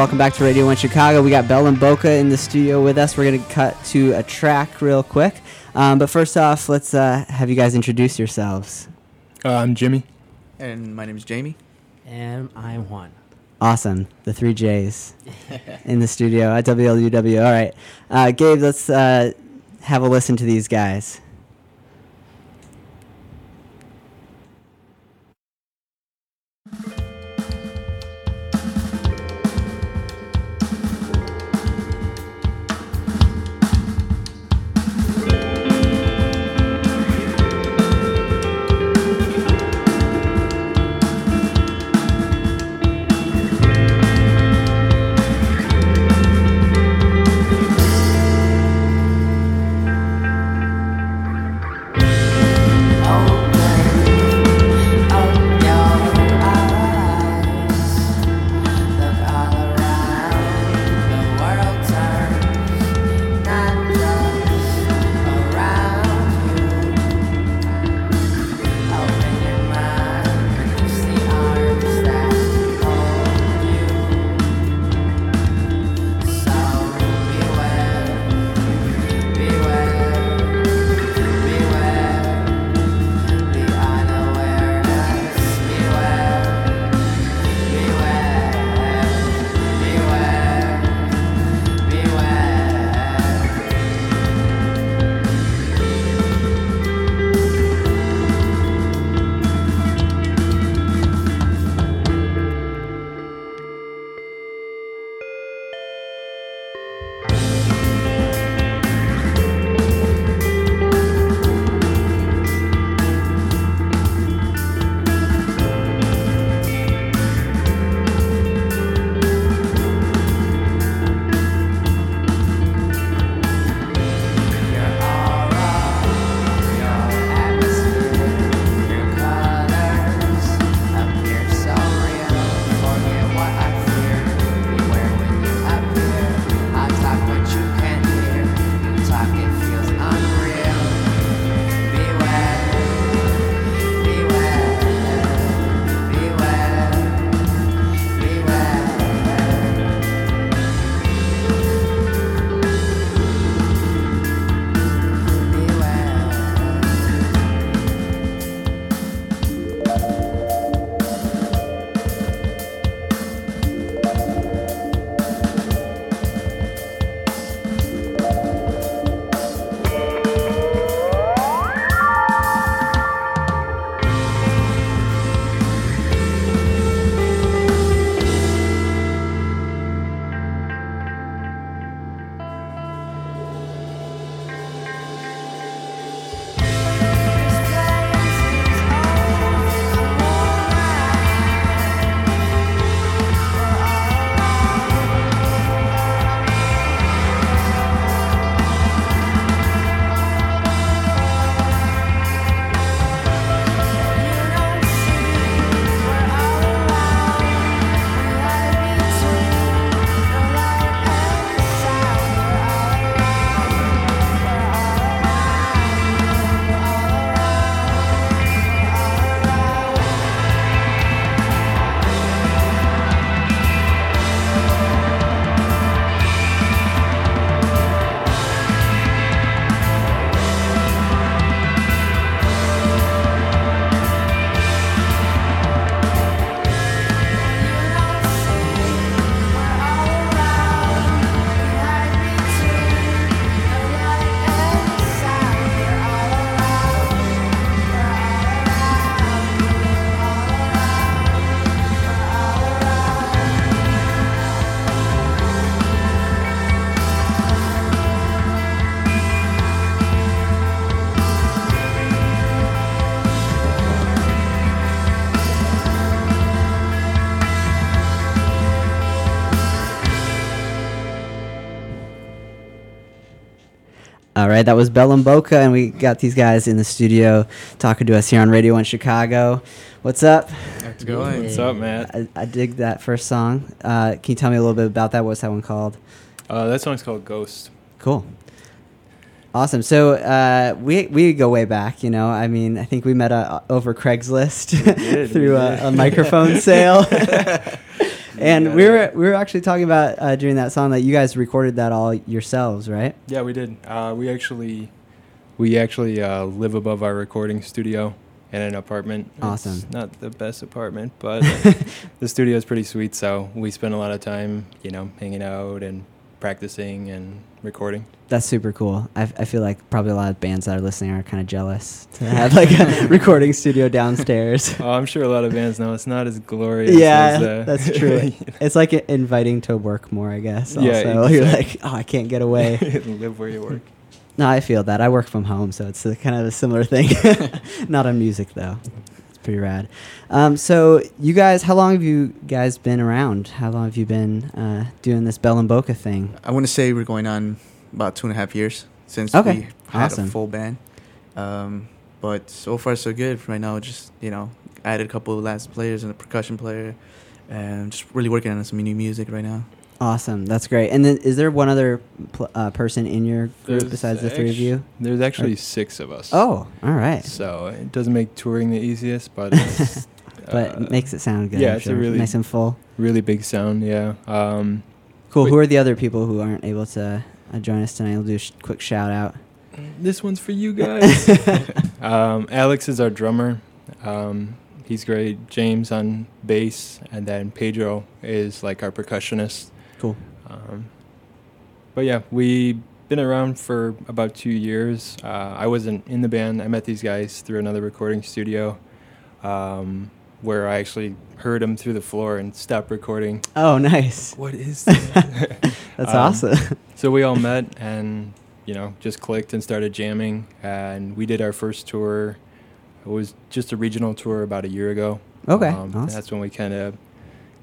Welcome back to Radio 1 Chicago. We got Bellum Boca in the studio with us. We're going to cut to a track real quick. Um, but first off, let's uh, have you guys introduce yourselves. Uh, I'm Jimmy. And my name is Jamie. And I'm Juan. Awesome. The three J's in the studio at WLUW. All right. Uh, Gabe, let's uh, have a listen to these guys. All right, that was Bellum Boca, and we got these guys in the studio talking to us here on Radio 1 Chicago. What's up? How's it going? What's up, Matt? I, I dig that first song. Uh, can you tell me a little bit about that? What's that one called? Uh, that song's called Ghost. Cool. Awesome. So uh, we we go way back. You know, I mean, I think we met uh, over Craigslist did, through a, a microphone sale. and Yeah. we were we were actually talking about uh, during that song that you guys recorded that all yourselves, right? Yeah, we did. Uh, we actually, we actually uh, live above our recording studio in an apartment. Awesome. It's not the best apartment, but the studio is pretty sweet. So we spend a lot of time, you know, hanging out and practicing and recording. That's super cool. I, I feel like probably a lot of bands that are listening are kind of jealous to have like a recording studio downstairs. Oh, I'm sure a lot of bands know it's not as glorious. yeah, as, uh, that's true. it's like inviting to work more, I guess. Also. Yeah, you're like, oh, I can't get away. live where you work. no, I feel that. I work from home, so it's a, kind of a similar thing. Not on music though. Pretty rad. Um, so you guys, how long have you guys been around? How long have you been uh, doing this Bellum Boca thing? I want to say we're going on about two and a half years since Okay, we had awesome. a full band. Um, but so far so good. Right now, just you know, added a couple of last players and a percussion player, and just really working on some new music right now. Awesome, that's great. And then, is there one other pl- uh, person in your group There's besides the three of you? There's actually six of us. Oh, all right. So it doesn't make touring the easiest, but But uh, it makes it sound good. yeah, I'm it's a really- nice and full. really big sound. Yeah. Um, Cool. Who are the other people who aren't able to uh, join us tonight? We'll do a sh- quick shout out. this one's for you guys. um, Alex is our drummer. Um, he's great. James on bass, and then Pedro is like our percussionist. Cool. Um, but yeah, we've been around for about two years. Uh, I wasn't in the band. I met these guys through another recording studio, um, where I actually heard them through the floor and stopped recording. Oh, nice. What is that? That's Um, awesome. So we all met and you know just clicked and started jamming, and we did our first tour. It was just a regional tour about a year ago. Okay, Um, awesome. That's when we kind of.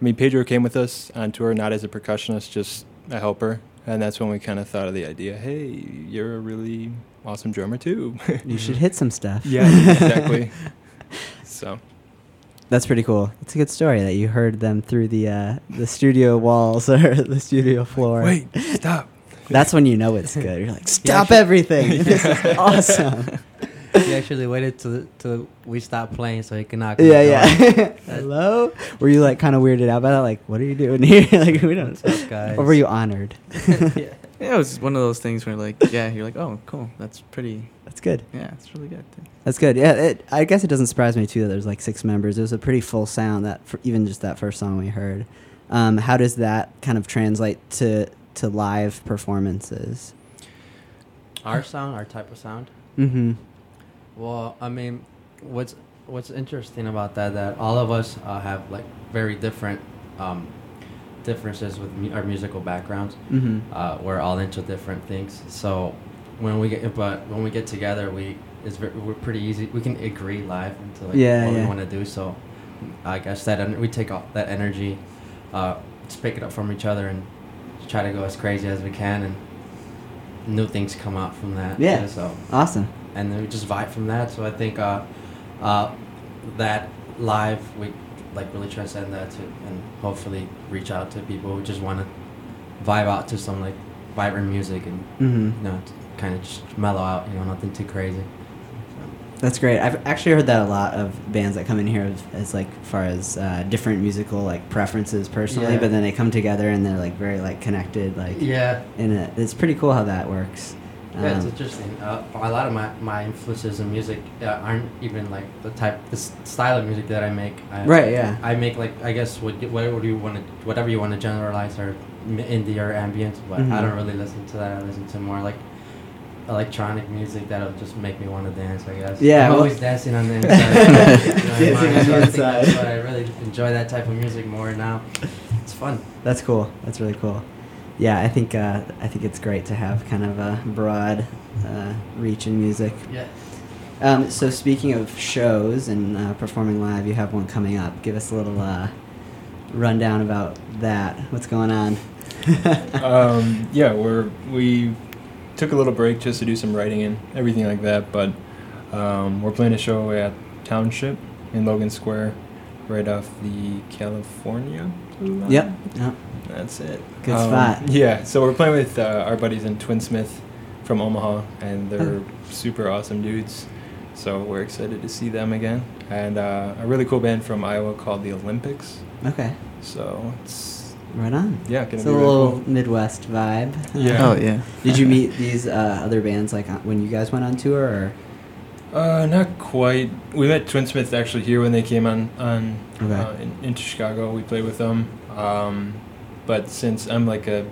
I mean, Pedro came with us on tour, not as a percussionist, just a helper, and that's when we kind of thought of the idea. Hey, you're a really awesome drummer too. you should hit some stuff. yeah, exactly. so That's pretty cool. It's a good story that you heard them through the uh, the studio walls or the studio floor. wait, stop. That's when you know it's good. You're like, stop actually- everything. this is awesome. He actually waited till till we stopped playing so he could knock. yeah, yeah. Hello? Were you like kind of weirded out by that? Like, what are you doing here? like, we don't. What's up, guys? Or were you honored? yeah. Yeah, it was one of those things where like, yeah, you're like, oh, cool, that's pretty. That's good. Yeah, it's really good. That's good. Yeah, it, I guess it doesn't surprise me too that there's like six members. It was a pretty full sound that for even just that first song we heard. Um, how does that kind of translate to to live performances? Our sound, our type of sound. Mm-hmm. Well, I mean, what's what's interesting about that that all of us uh, have like very different um, differences with mu- our musical backgrounds. Mm-hmm. Uh, we're all into different things. So when we get but when we get together, we it's ve- we're pretty easy. We can agree live into like Yeah, what yeah. we want to do. So I guess that en- we take all that energy, uh, just pick it up from each other and try to go as crazy as we can and new things come out from that. Yeah. too, so Awesome. And then we just vibe from that. So I think uh, uh, that live we like really transcend that to and hopefully reach out to people who just want to vibe out to some like vibrant music and Mm-hmm. you know kind of just mellow out. You know, nothing too crazy. That's great. I've actually heard that a lot of bands that come in here as, as like far as uh, different musical like preferences personally, Yeah. but then they come together and they're like very like connected. Like Yeah. in it, it's pretty cool how that works. Yeah, it's Um, interesting. Uh, a lot of my, my influences in music uh, aren't even like the type, the style of music that I make. I, Right, yeah. I make like I guess what whatever you want to whatever you want to generalize or indie or ambient, but Mhm. I don't really listen to that. I listen to more like electronic music that'll just make me want to dance. I guess. Yeah, I'm well- always dancing on the inside. you know, Dancing on the inside. That's why I really enjoy that type of music more now. It's fun. That's cool. That's really cool. Yeah, I think uh, I think it's great to have kind of a broad uh, reach in music. Yeah. Um, so speaking of shows and uh, performing live, you have one coming up. Give us a little uh, rundown about that. What's going on? um, yeah, we're we took a little break just to do some writing and everything like that. But um, we're playing a show at Township in Logan Square, right off the California. line. Yep. yep. That's it. Good Um, spot. Yeah, so we're playing with uh, our buddies in Twinsmith from Omaha, and they're Oh. super awesome dudes. So we're excited to see them again. And uh, a really cool band from Iowa called the Olympics. Okay, So it's right on. yeah, gonna It's be a really little cool. Midwest vibe. Yeah. Oh yeah. Did you meet these uh, other bands like uh, when you guys went on tour? Or Uh, not quite. We met Twinsmith actually here when they came on on Okay. uh, in, into Chicago. We played with them. Um, but since I'm like a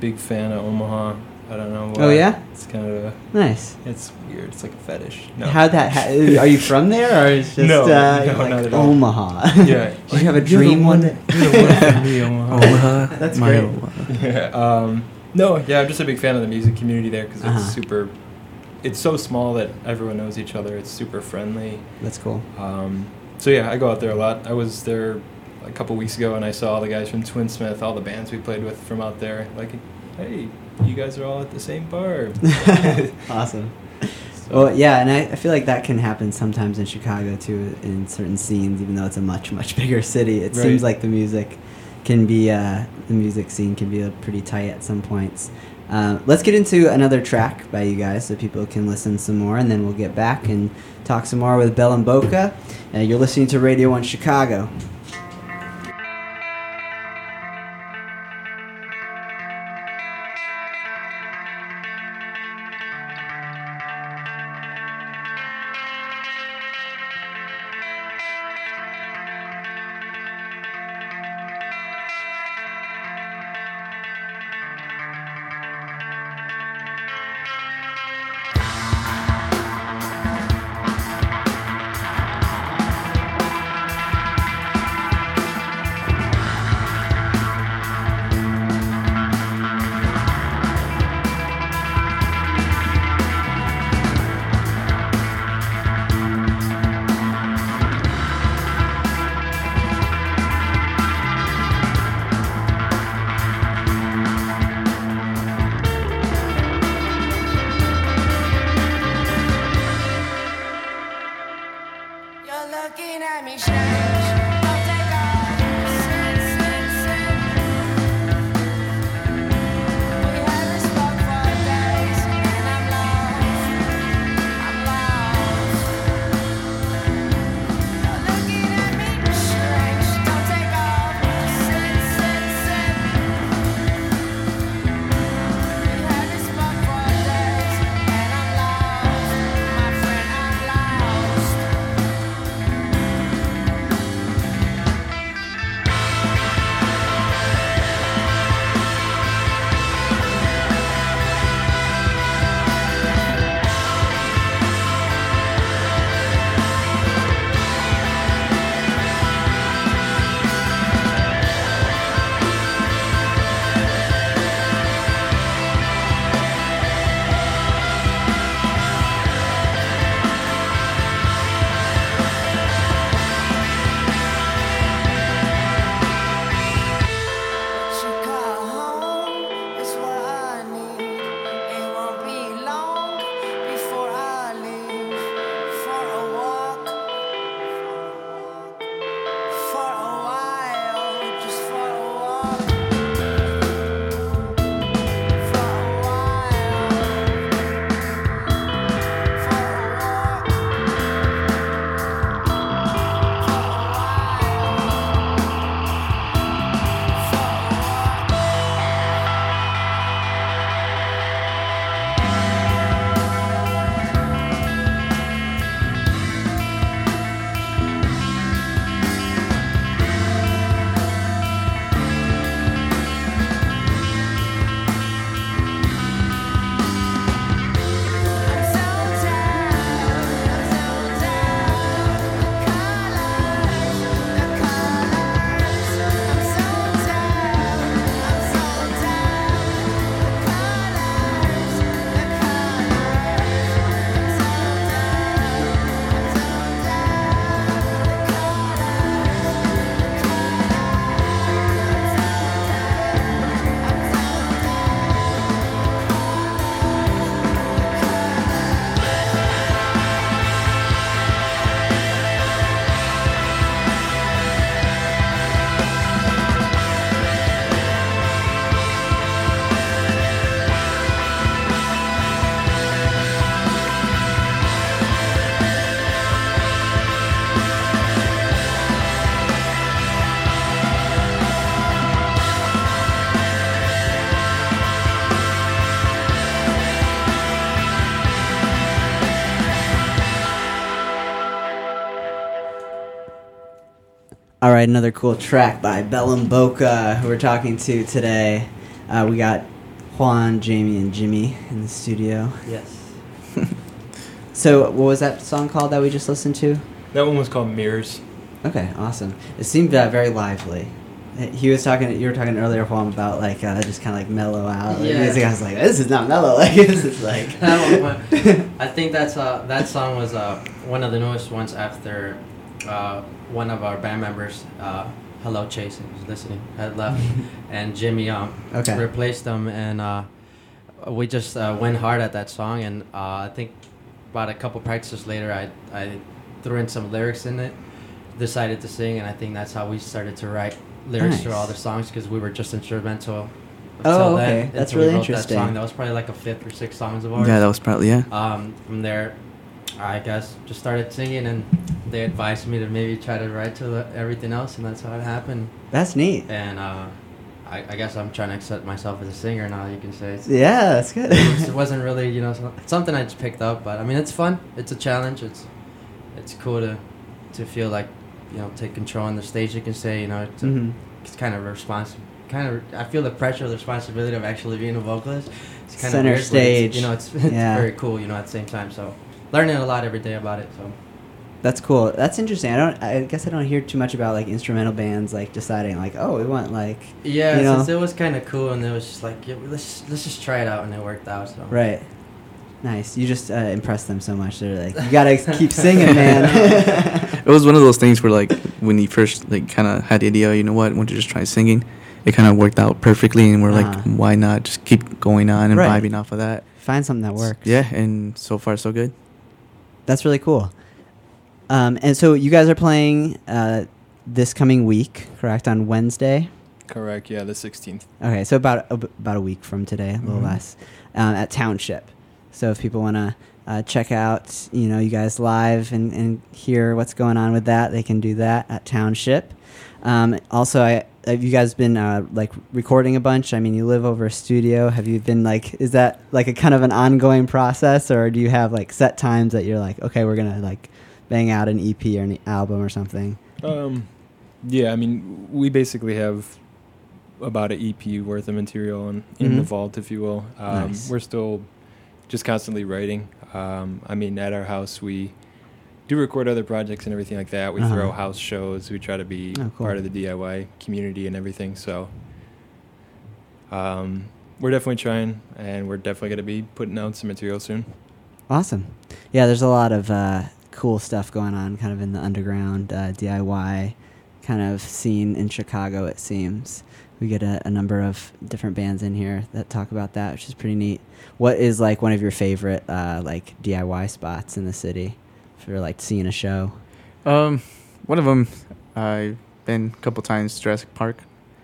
big fan of Omaha, I don't know. Oh, yeah? It's kind of a, nice. it's weird. It's like a fetish. No. How that? Ha- are you from there, or it's just No, uh, no, you're like not at all. Omaha? yeah. Did you have a dream one day? You're the one for me, Omaha. Omaha. That's my great. Omaha. yeah. Um, no, yeah, I'm just a big fan of the music community there because Uh-huh. it's super. It's so small that everyone knows each other. It's super friendly. That's cool. Um, so yeah, I go out there a lot. I was there a couple weeks ago and I saw all the guys from Twinsmith, all the bands we played with from out there. Like, hey, you guys are all at the same bar. awesome. So- Well, yeah, and I, I feel like that can happen sometimes in Chicago too, in certain scenes. Even though it's a much much bigger city, it seems like the music can be uh, the music scene can be pretty tight at some points. Uh, let's get into another track by you guys so people can listen some more, and then we'll get back and talk some more with Bellum Boca. Uh, you're listening to Radio One Chicago. All right, another cool track by Bellum Boca, who we're talking to today. Uh, we got Juan, Jamie, and Jimmy in the studio. Yes. So, what was that song called that we just listened to? That one was called Mirrors. Okay, awesome. It seemed uh, very lively. He was talking. You were talking earlier, Juan, about like uh, just kind of like mellow out. Yeah. music. I was like, this is not mellow. Like this is like. That one wa- I think that's uh, that song was uh, one of the newest ones after uh, one of our band members, uh, Hello Chase, who's listening, had left, and Jimmy um, Okay. replaced them, and uh, we just uh, went hard at that song, and uh, I think about a couple practices later, I I threw in some lyrics in it, decided to sing, and I think that's how we started to write lyrics for all the songs because we were just instrumental. Oh, until then, okay. That's really That, interesting. song. that was probably like a fifth or sixth songs of ours Yeah, that was probably yeah. um, from there, I guess just started singing, and they advised me to maybe try to write to the, everything else, and that's how it happened. That's neat. And uh, I, I guess I'm trying to accept myself as a singer now. You can say Yeah, that's good. it wasn't really you know so- something I just picked up, but I mean it's fun. It's a challenge. It's it's cool to to feel like you know take control on the stage. You can say you know it's, a- Mhm. it's kind of responsible. Kind of, I feel the pressure, the responsibility of actually being a vocalist. It's kind Center of weird, stage. You know, it's, it's Yeah. very cool. You know, at the same time. So, learning a lot every day about it. So, That's cool. That's interesting. I don't. I guess I don't hear too much about like instrumental bands like deciding like, oh, we want like yeah, You know? since it was kind of cool, and it was just like, yeah, let's let's just try it out, and it worked out. So, right. Nice. You just uh, impress them so much. They're like, you gotta keep singing, man. It was one of those things where like when you first like kind of had the idea, you know what, want to just try singing, it kind of worked out perfectly, and we're Uh-huh. like, why not just keep going on and Right. vibing off of that? Find something that works. Yeah, and so far so good. That's really cool. Um, and so you guys are playing uh, this coming week, correct? On Wednesday. Correct. Yeah, the 16th. Okay, so about a, about a week from today, a little Mhm. less, um, at Township. So if people want to uh, check out, you know, you guys live and, and hear what's going on with that, they can do that at Township. Um, also, I have you guys been uh, like recording a bunch? I mean, you live over a studio. Have you been like, is that like a kind of an ongoing process, or do you have like set times that you're like, okay, we're gonna like bang out an EP or an album or something? Um, yeah, I mean, we basically have about an EP worth of material in, in the Mhm. vault, if you will. Um, Nice. We're still just constantly writing. Um, I mean, at our house, we do record other projects and everything like that. We Uh-huh. throw house shows. We try to be Oh, cool. part of the DIY community and everything. So um, we're definitely trying, and we're definitely going to be putting out some material soon. Awesome. Yeah, there's a lot of uh, cool stuff going on, kind of in the underground uh, DIY kind of scene in Chicago. It seems we get a, a number of different bands in here that talk about that, which is pretty neat. What is like one of your favorite uh, like DIY spots in the city for like seeing a show? Um, one of them, I've been a couple times to Jurassic Park.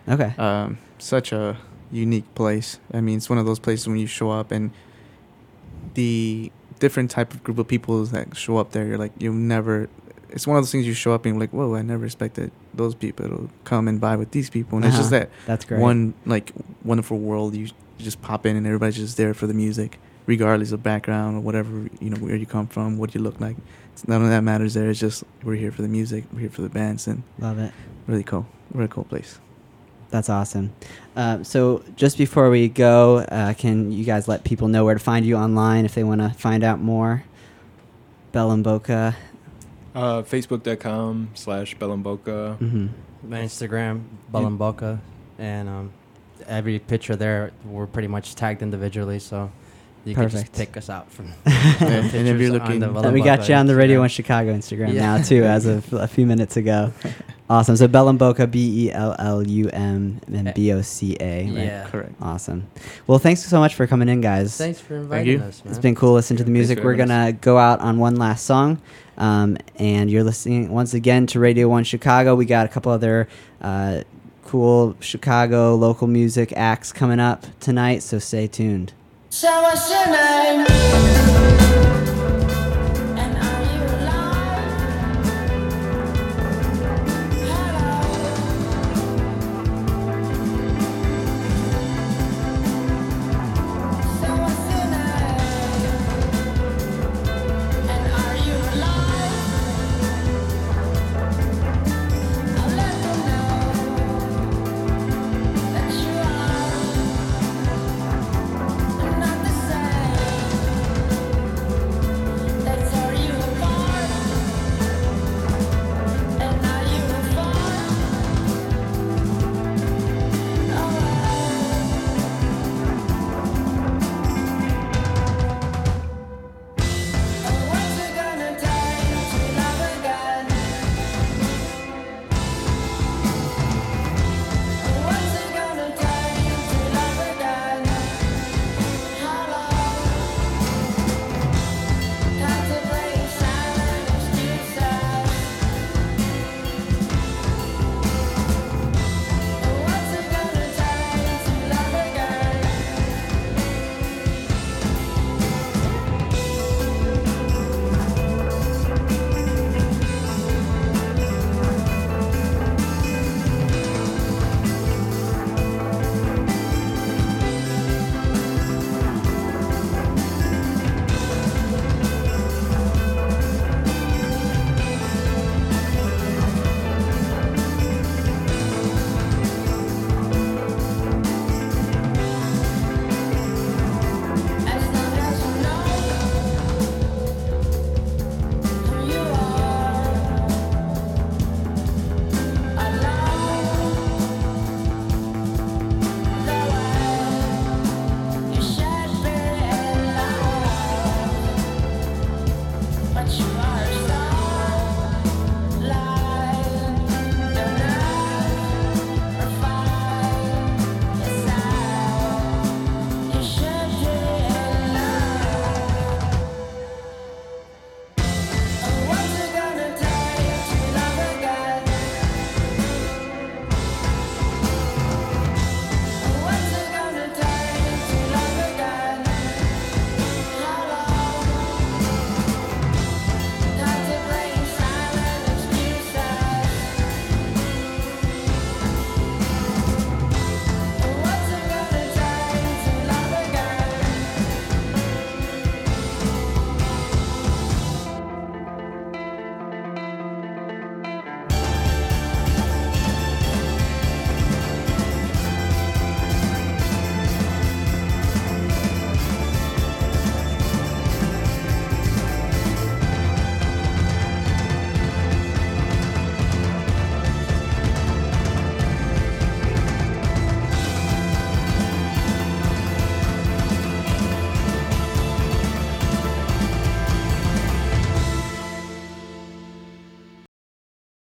Okay. Um, such a unique place. I mean, it's one of those places when you show up and the different type of group of people that show up there, you're like, you never. It's one of those things you show up and you're like, whoa, I never expected those people to come and vibe with these people. And it's just Uh-huh. that That's great. one like wonderful world. You, you just pop in and everybody's just there for the music, regardless of background or whatever you know where you come from, what you look like. It's none of that matters there. It's just we're here for the music, we're here for the bands, and Love it. really cool, really cool place. That's awesome. Um, so, just before we go, uh, can you guys let people know where to find you online if they want to find out more? Bellum Boca. Uh, Facebook.com slash Bellumboca. hmm my Instagram, Bellumboca, and um, every picture there, we're pretty much tagged individually, so you can Perfect. just pick us out from. and if you're looking- on the And we got you on the Radio Instagram. One Chicago Instagram Yeah. now too, as of a few minutes ago. Awesome. So Bellum Boca, B E L L U M and B O C A. right? Yeah. Correct. Awesome. Well, thanks so much for coming in, guys. Thanks for you. inviting us, man. It's been cool listening to the music. We're gonna go out on one last song, um, and you're listening once again to Radio One Chicago. We got a couple other uh, cool Chicago local music acts coming up tonight, so stay tuned. So what's your name?